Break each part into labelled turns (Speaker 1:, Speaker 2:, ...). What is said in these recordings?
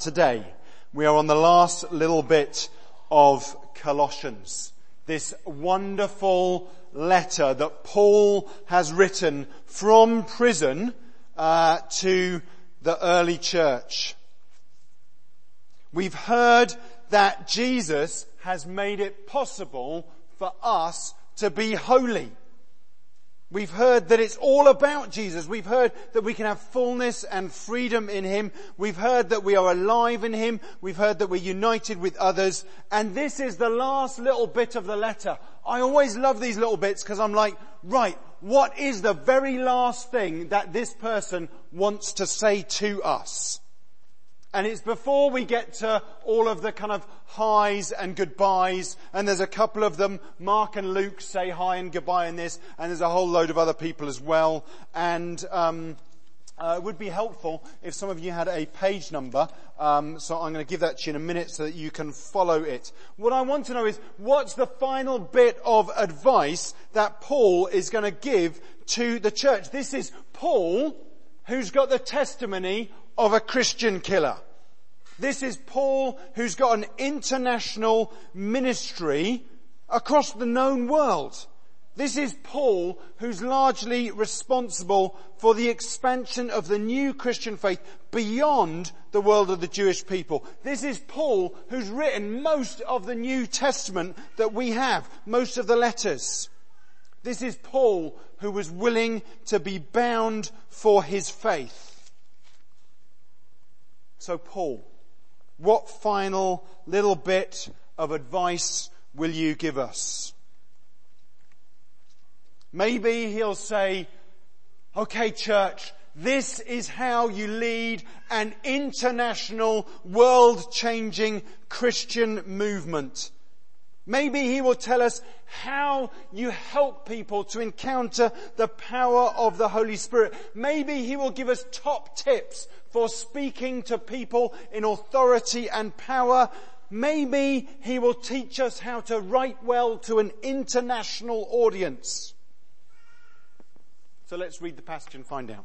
Speaker 1: today. We are on the last little bit of Colossians. This wonderful letter that Paul has written from prison uh, to the early church. We've heard that Jesus has made it possible for us to be holy. We've heard that it's all about Jesus. We've heard that we can have fullness and freedom in Him. We've heard that we are alive in Him. We've heard that we're united with others. And this is the last little bit of the letter. I always love these little bits because I'm like, right, what is the very last thing that this person wants to say to us? And it's before we get to all of the kind of highs and goodbyes, and there's a couple of them, Mark and Luke say hi and goodbye in this, and there's a whole load of other people as well. And um, uh, it would be helpful if some of you had a page number, um, so I'm going to give that to you in a minute so that you can follow it. What I want to know is, what's the final bit of advice that Paul is going to give to the church? This is Paul, who's got the testimony of a Christian killer. This is Paul who's got an international ministry across the known world. This is Paul who's largely responsible for the expansion of the new Christian faith beyond the world of the Jewish people. This is Paul who's written most of the New Testament that we have, most of the letters. This is Paul who was willing to be bound for his faith. So Paul, what final little bit of advice will you give us? Maybe he'll say, okay church, this is how you lead an international, world-changing Christian movement. Maybe he will tell us how you help people to encounter the power of the Holy Spirit. Maybe he will give us top tips for speaking to people in authority and power. Maybe he will teach us how to write well to an international audience. So let's read the passage and find out.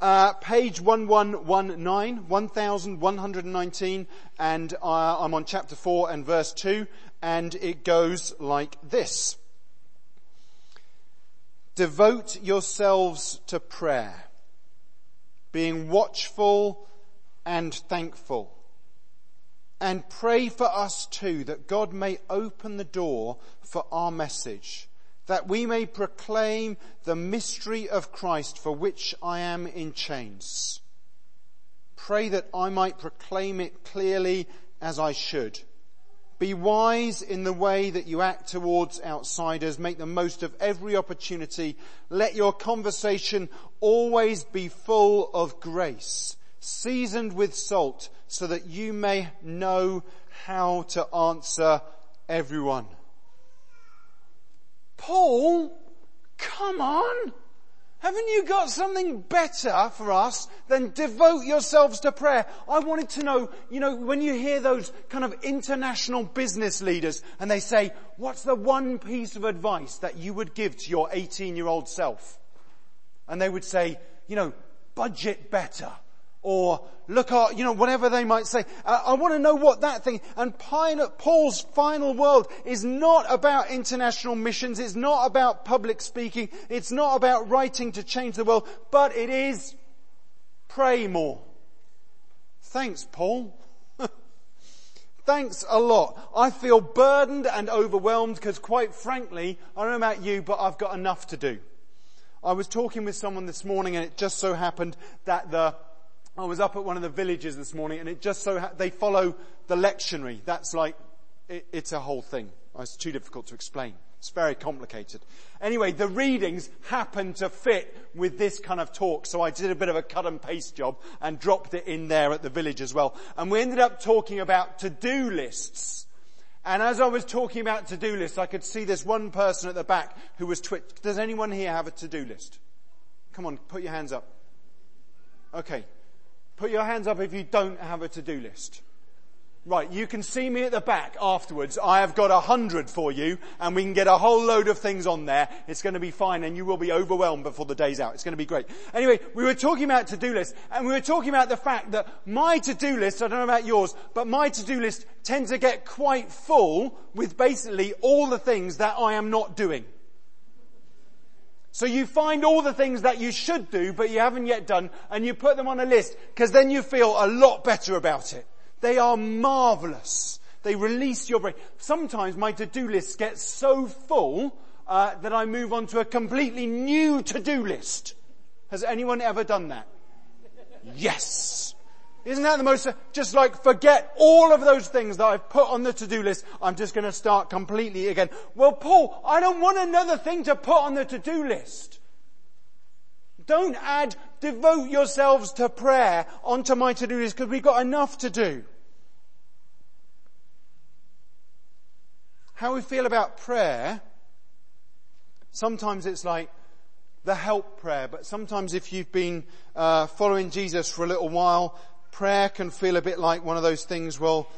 Speaker 1: Uh, page 1119, 1119, and uh, I'm on chapter 4 and verse 2, and it goes like this. Devote yourselves to prayer, being watchful and thankful. And pray for us too that God may open the door for our message that we may proclaim the mystery of Christ for which I am in chains. Pray that I might proclaim it clearly as I should. Be wise in the way that you act towards outsiders. Make the most of every opportunity. Let your conversation always be full of grace, seasoned with salt, so that you may know how to answer everyone. Paul, come on. Haven't you got something better for us than devote yourselves to prayer? I wanted to know, you know, when you hear those kind of international business leaders and they say, what's the one piece of advice that you would give to your 18 year old self? And they would say, you know, budget better or look at, you know, whatever they might say. Uh, I want to know what that thing, and Paul's final word is not about international missions, it's not about public speaking, it's not about writing to change the world, but it is pray more. Thanks, Paul. Thanks a lot. I feel burdened and overwhelmed because quite frankly, I don't know about you, but I've got enough to do. I was talking with someone this morning and it just so happened that the I was up at one of the villages this morning and it just so, ha- they follow the lectionary. That's like, it, it's a whole thing. Oh, it's too difficult to explain. It's very complicated. Anyway, the readings happen to fit with this kind of talk, so I did a bit of a cut and paste job and dropped it in there at the village as well. And we ended up talking about to-do lists. And as I was talking about to-do lists, I could see this one person at the back who was twit. Does anyone here have a to-do list? Come on, put your hands up. Okay. Put your hands up if you don't have a to-do list. Right, you can see me at the back afterwards. I have got a hundred for you and we can get a whole load of things on there. It's going to be fine and you will be overwhelmed before the day's out. It's going to be great. Anyway, we were talking about to-do lists and we were talking about the fact that my to-do list, I don't know about yours, but my to-do list tends to get quite full with basically all the things that I am not doing. So you find all the things that you should do but you haven't yet done and you put them on a list because then you feel a lot better about it. They are marvelous. They release your brain. Sometimes my to-do list gets so full uh, that I move on to a completely new to-do list. Has anyone ever done that? Yes. Isn't that the most, just like forget all of those things that I've put on the to-do list. I'm just going to start completely again. Well, Paul, I don't want another thing to put on the to-do list. Don't add, devote yourselves to prayer onto my to-do list because we've got enough to do. how we feel about prayer, sometimes it's like the help prayer, but sometimes if you've been uh, following Jesus for a little while, prayer can feel a bit like one of those things, well,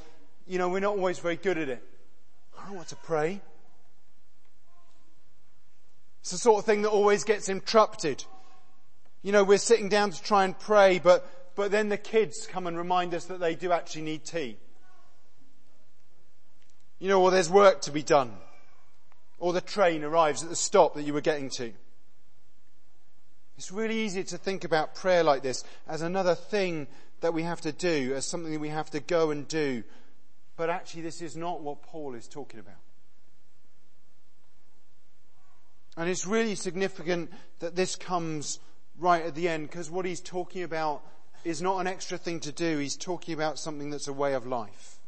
Speaker 1: you know, we're not always very good at it. I don't want to pray. It's the sort of thing that always gets interrupted. You know, we're sitting down to try and pray, but, but then the kids come and remind us that they do actually need tea. You know, or there's work to be done. Or the train arrives at the stop that you were getting to. It's really easy to think about prayer like this as another thing that we have to do, as something that we have to go and do. But actually this is not what Paul is talking about. And it's really significant that this comes right at the end because what he's talking about is not an extra thing to do. He's talking about something that's a way of life.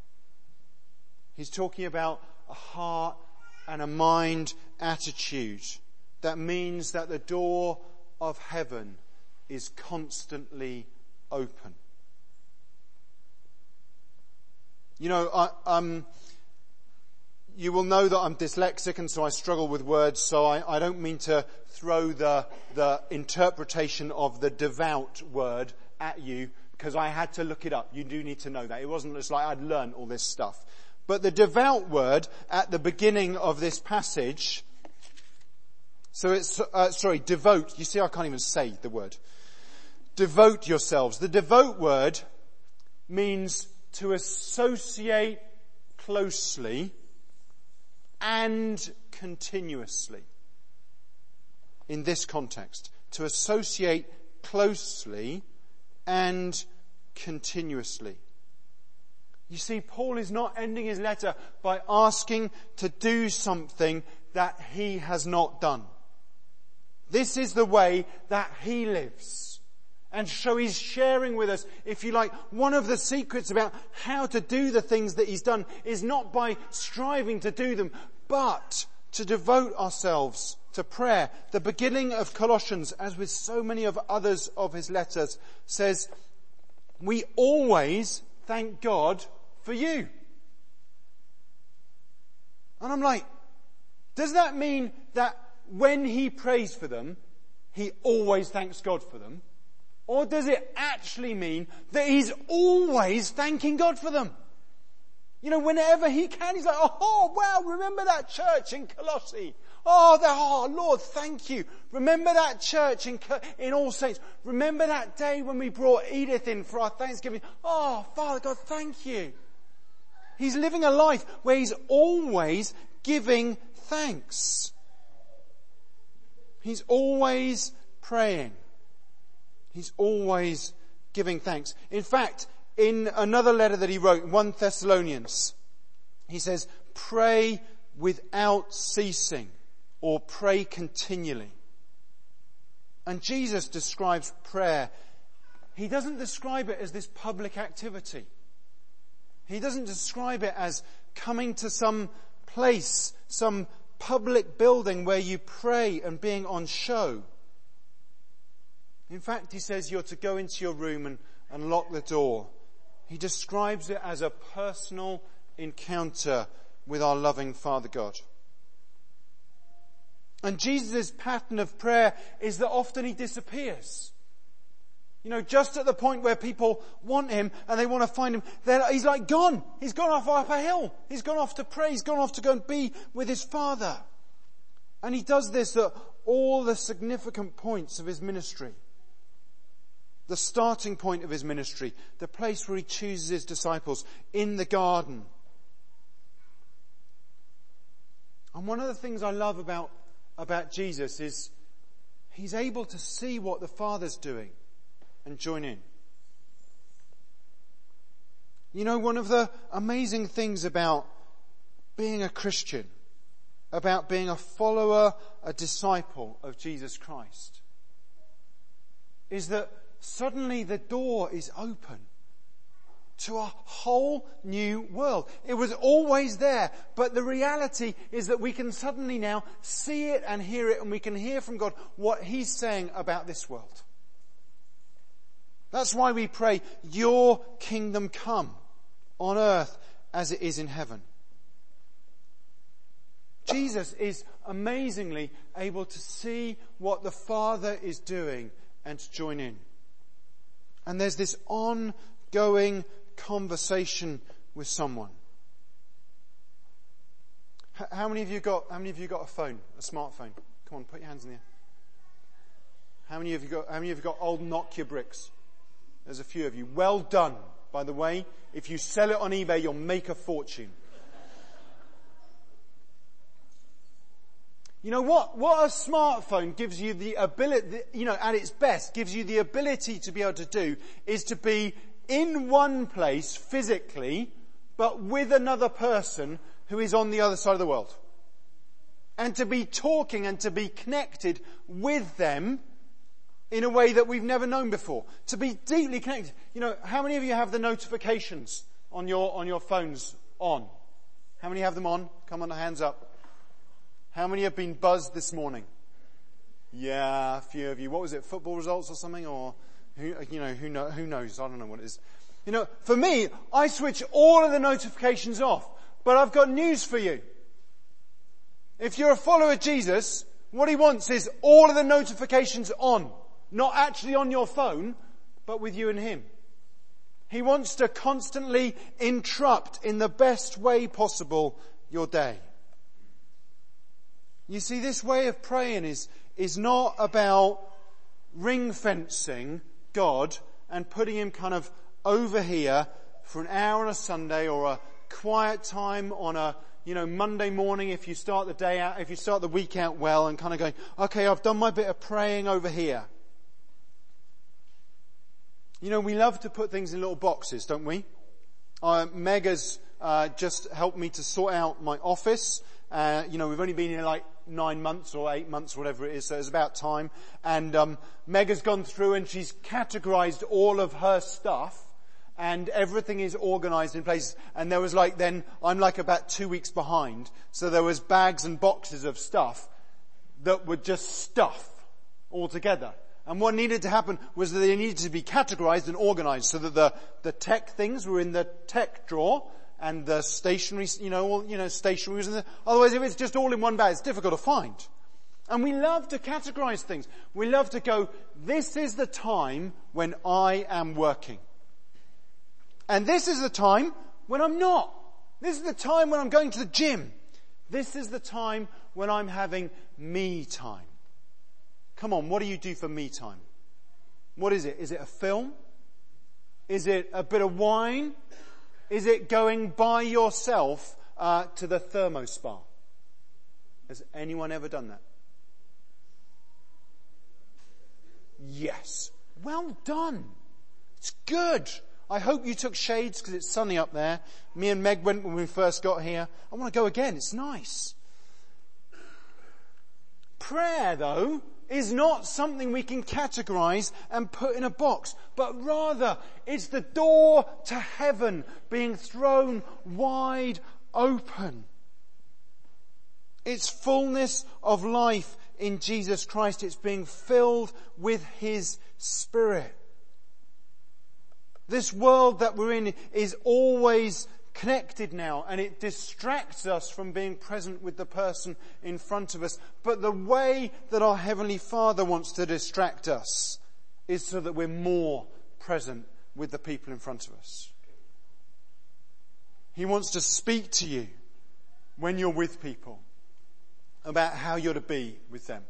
Speaker 1: He's talking about a heart and a mind attitude that means that the door of heaven is constantly open. You know, I, um, you will know that I'm dyslexic and so I struggle with words, so I, I don't mean to throw the, the interpretation of the devout word at you because I had to look it up. You do need to know that. It wasn't just like I'd learned all this stuff. But the devout word at the beginning of this passage, so it's, uh, sorry, devote. You see, I can't even say the word. Devote yourselves. The devote word means to associate closely and continuously. In this context, to associate closely and continuously. You see, Paul is not ending his letter by asking to do something that he has not done. This is the way that he lives. And so he's sharing with us, if you like, one of the secrets about how to do the things that he's done is not by striving to do them, but to devote ourselves to prayer. The beginning of Colossians, as with so many of others of his letters, says, we always thank God for you. And I'm like, does that mean that when he prays for them, he always thanks God for them? Or does it actually mean that he's always thanking God for them? You know, whenever he can, he's like, oh, wow, remember that church in Colossae? Oh, the, oh, Lord, thank you. Remember that church in, in All Saints. Remember that day when we brought Edith in for our Thanksgiving. Oh, Father God, thank you. He's living a life where he's always giving thanks. He's always praying. He's always giving thanks. In fact, in another letter that he wrote, 1 Thessalonians, he says, pray without ceasing or pray continually. And Jesus describes prayer. He doesn't describe it as this public activity. He doesn't describe it as coming to some place, some public building where you pray and being on show. In fact, he says you're to go into your room and, and lock the door. He describes it as a personal encounter with our loving Father God. And Jesus' pattern of prayer is that often he disappears. You know, just at the point where people want him and they want to find him, he's like gone. He's gone off up a hill. He's gone off to pray. He's gone off to go and be with his father. And he does this at all the significant points of his ministry. The starting point of his ministry, the place where he chooses his disciples, in the garden. And one of the things I love about, about Jesus is he's able to see what the Father's doing and join in. You know, one of the amazing things about being a Christian, about being a follower, a disciple of Jesus Christ, is that suddenly the door is open to a whole new world. It was always there, but the reality is that we can suddenly now see it and hear it and we can hear from God what He's saying about this world. That's why we pray, your kingdom come on earth as it is in heaven. Jesus is amazingly able to see what the Father is doing and to join in. And there's this ongoing conversation with someone. How many of you got, how many of you got a phone, a smartphone? Come on, put your hands in the air. How many of you got, how many of you got old Nokia bricks? There's a few of you. Well done, by the way. If you sell it on eBay, you'll make a fortune. You know what, what a smartphone gives you the ability, you know, at its best, gives you the ability to be able to do is to be in one place physically, but with another person who is on the other side of the world. And to be talking and to be connected with them in a way that we've never known before. To be deeply connected. You know, how many of you have the notifications on your, on your phones on? How many have them on? Come on, hands up. How many have been buzzed this morning? Yeah, a few of you. What was it? Football results or something? Or, who, you know, who, know, who knows? I don't know what it is. You know, for me, I switch all of the notifications off. But I've got news for you. If you're a follower of Jesus, what he wants is all of the notifications on. Not actually on your phone, but with you and Him. He wants to constantly interrupt in the best way possible your day. You see, this way of praying is, is not about ring fencing God and putting Him kind of over here for an hour on a Sunday or a quiet time on a, you know, Monday morning if you start the day out, if you start the week out well and kind of going, okay, I've done my bit of praying over here. You know, we love to put things in little boxes, don't we? Uh, Meg has uh, just helped me to sort out my office. Uh, you know, we've only been here like nine months or eight months, whatever it is, so it's about time. And um, Meg has gone through and she's categorized all of her stuff and everything is organized in place. And there was like then, I'm like about two weeks behind. So there was bags and boxes of stuff that were just stuff altogether. And what needed to happen was that they needed to be categorized and organized so that the, the tech things were in the tech drawer and the stationery, you know, all, you know, stationery otherwise if it's just all in one bag, it's difficult to find. And we love to categorize things. We love to go, this is the time when I am working. And this is the time when I'm not. This is the time when I'm going to the gym. This is the time when I'm having me time. Come on, what do you do for me time? What is it? Is it a film? Is it a bit of wine? Is it going by yourself uh, to the Thermae spa? Has anyone ever done that? Yes. Well done. It's good. I hope you took shades because it's sunny up there. Me and Meg went when we first got here. I want to go again. It's nice. Prayer though is not something we can categorize and put in a box, but rather it's the door to heaven being thrown wide open. It's fullness of life in Jesus Christ. It's being filled with His Spirit. This world that we're in is always connected now and it distracts us from being present with the person in front of us. But the way that our Heavenly Father wants to distract us is so that we're more present with the people in front of us. He wants to speak to you when you're with people about how you're to be with them.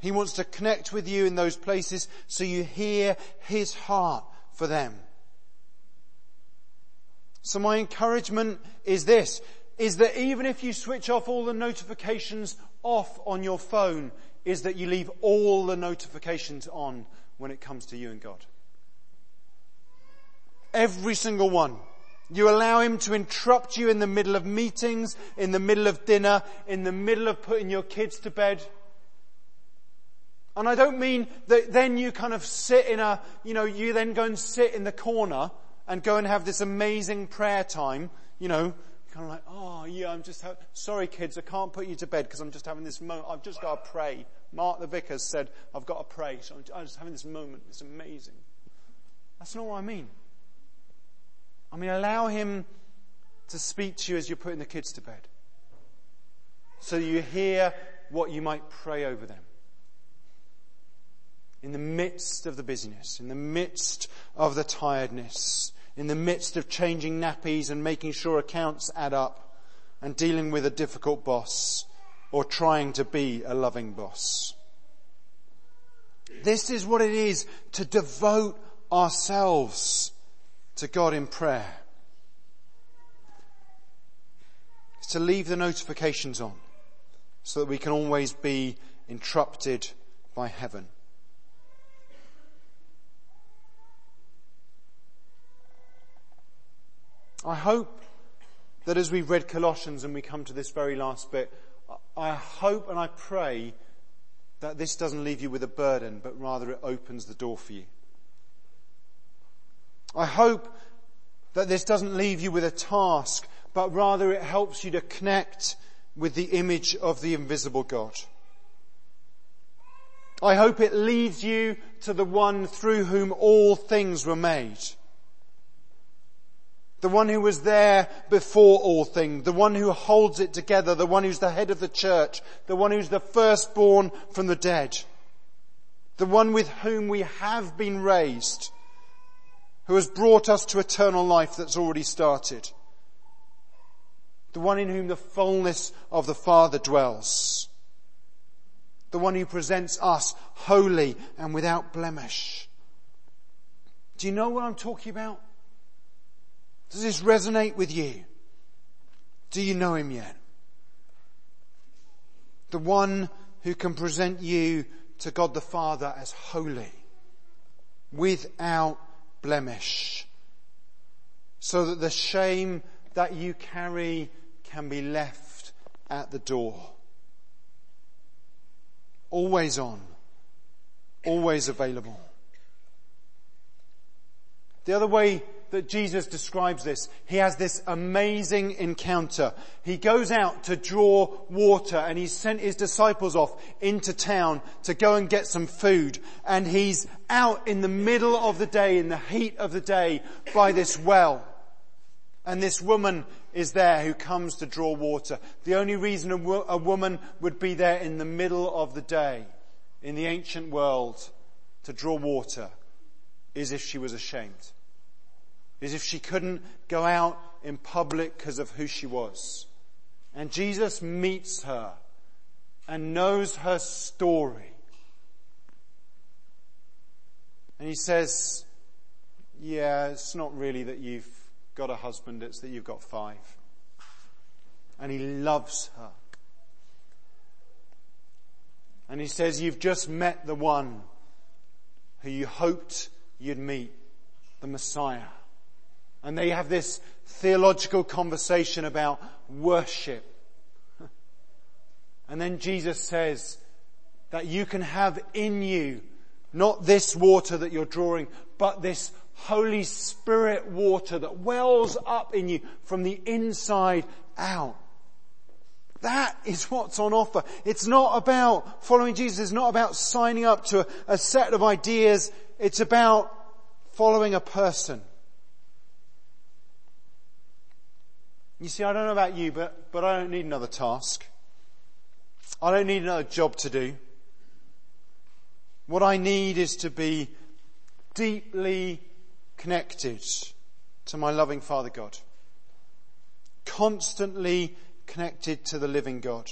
Speaker 1: He wants to connect with you in those places so you hear His heart for them. So my encouragement is this, is that even if you switch off all the notifications off on your phone, is that you leave all the notifications on when it comes to you and God. Every single one. You allow him to interrupt you in the middle of meetings, in the middle of dinner, in the middle of putting your kids to bed. And I don't mean that then you kind of sit in a, you know, you then go and sit in the corner and go and have this amazing prayer time, you know, kind of like, oh yeah, I'm just, ha- sorry kids, I can't put you to bed because I'm just having this moment, I've just got to pray. Mark the vicar said, I've got to pray, so I'm just having this moment, it's amazing. That's not what I mean. I mean, allow him to speak to you as you're putting the kids to bed. So you hear what you might pray over them. In the midst of the busyness, in the midst of the tiredness, in the midst of changing nappies and making sure accounts add up and dealing with a difficult boss or trying to be a loving boss. This is what it is to devote ourselves to God in prayer. It's to leave the notifications on so that we can always be interrupted by heaven. I hope that as we've read Colossians and we come to this very last bit, I hope and I pray that this doesn't leave you with a burden, but rather it opens the door for you. I hope that this doesn't leave you with a task, but rather it helps you to connect with the image of the invisible God. I hope it leads you to the one through whom all things were made. The one who was there before all things, the one who holds it together, the one who's the head of the church, the one who's the firstborn from the dead, the one with whom we have been raised, who has brought us to eternal life that's already started. The one in whom the fullness of the Father dwells. The one who presents us holy and without blemish. Do you know what I'm talking about? Does this resonate with you? Do you know him yet? The one who can present you to God the Father as holy, without blemish, so that the shame that you carry can be left at the door. Always on, always available. The other way that Jesus describes this. He has this amazing encounter. He goes out to draw water and he's sent his disciples off into town to go and get some food. And he's out in the middle of the day, in the heat of the day, by this well. And this woman is there who comes to draw water. The only reason a, wo- a woman would be there in the middle of the day in the ancient world to draw water is if she was ashamed is if she couldn't go out in public because of who she was. And Jesus meets her and knows her story. And he says, yeah, it's not really that you've got a husband, it's that you've got five. And he loves her. And he says, you've just met the one who you hoped you'd meet, the Messiah. And they have this theological conversation about worship. And then Jesus says that you can have in you not this water that you're drawing, but this Holy Spirit water that wells up in you from the inside out. That is what's on offer. It's not about following Jesus. It's not about signing up to a, a set of ideas. It's about following a person. You see, I don't know about you, but, but I don't need another task. I don't need another job to do. What I need is to be deeply connected to my loving Father God. Constantly connected to the living God.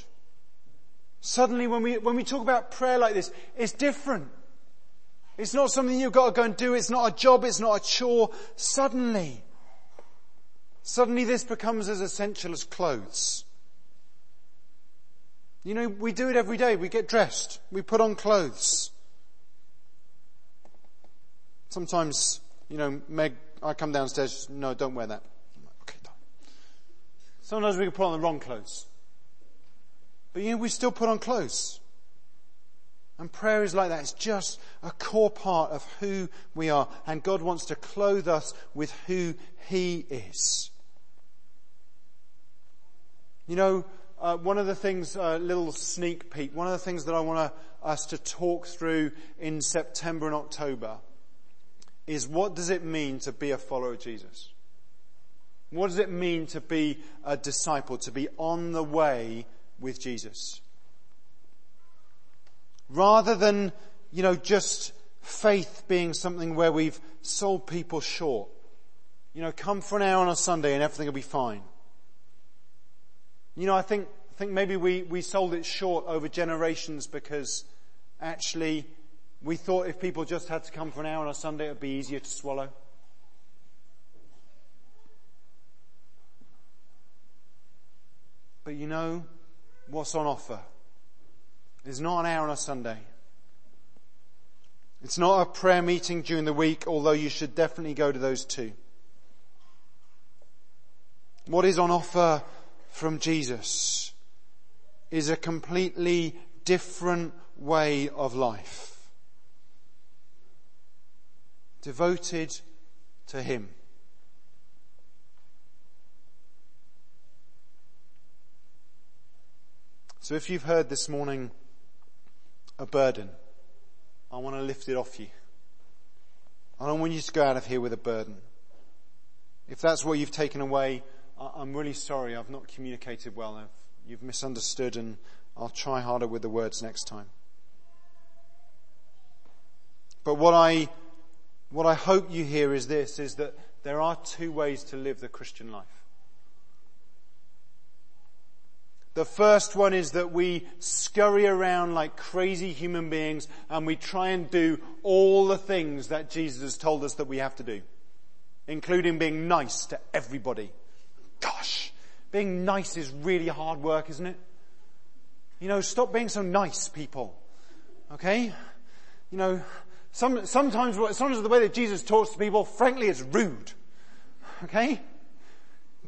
Speaker 1: Suddenly when we, when we talk about prayer like this, it's different. It's not something you've got to go and do. It's not a job. It's not a chore. Suddenly, suddenly this becomes as essential as clothes. You know, we do it every day. We get dressed. We put on clothes. Sometimes, you know, Meg, I come downstairs, no, don't wear that. Okay, done. Sometimes we can put on the wrong clothes. But you know, we still put on clothes. And prayer is like that. It's just a core part of who we are. And God wants to clothe us with who He is. You know, uh, one of the things, a uh, little sneak peek, one of the things that I want us to talk through in September and October is what does it mean to be a follower of Jesus? What does it mean to be a disciple, to be on the way with Jesus? Rather than, you know, just faith being something where we've sold people short. You know, come for an hour on a Sunday and everything will be fine. You know, I think, I think maybe we, we sold it short over generations because actually we thought if people just had to come for an hour on a Sunday, it would be easier to swallow. But you know what's on offer? It's not an hour on a Sunday. It's not a prayer meeting during the week, although you should definitely go to those too. What is on offer from Jesus is a completely different way of life. Devoted to Him. So if you've heard this morning a burden, I want to lift it off you. I don't want you to go out of here with a burden. If that's what you've taken away, I'm really sorry I've not communicated well. I've, you've misunderstood and I'll try harder with the words next time. But what I, what I hope you hear is this, is that there are two ways to live the Christian life. The first one is that we scurry around like crazy human beings and we try and do all the things that Jesus has told us that we have to do, including being nice to everybody. Gosh, being nice is really hard work, isn't it? You know, stop being so nice, people. Okay? You know, some, sometimes, sometimes the way that Jesus talks to people, frankly, is rude. Okay?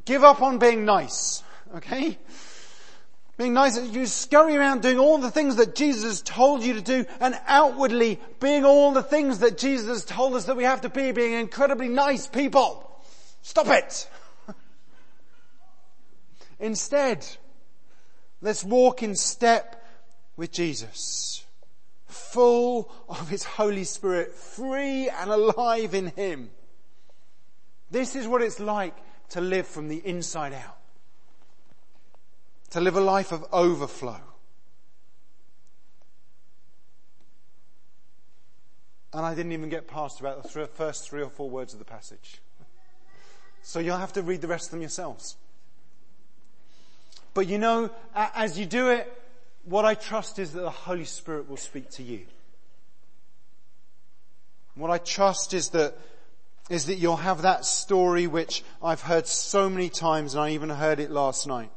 Speaker 1: Give up on being nice. Okay? Being nice, you scurry around doing all the things that Jesus has told you to do and outwardly being all the things that Jesus has told us that we have to be, being incredibly nice people. Stop it! Instead, let's walk in step with Jesus. Full of His Holy Spirit, free and alive in Him. This is what it's like to live from the inside out to live a life of overflow. And I didn't even get past about the first three or four words of the passage. So you'll have to read the rest of them yourselves. But you know, as you do it, what I trust is that the Holy Spirit will speak to you. What I trust is that, is that you'll have that story which I've heard so many times and I even heard it last night.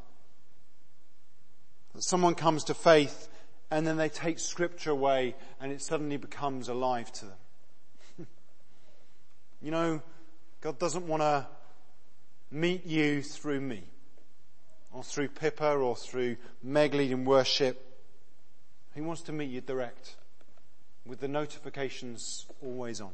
Speaker 1: That someone comes to faith and then they take scripture away and it suddenly becomes alive to them. you know, God doesn't want to meet you through me or through Pippa or through Meg leading worship. He wants to meet you direct with the notifications always on.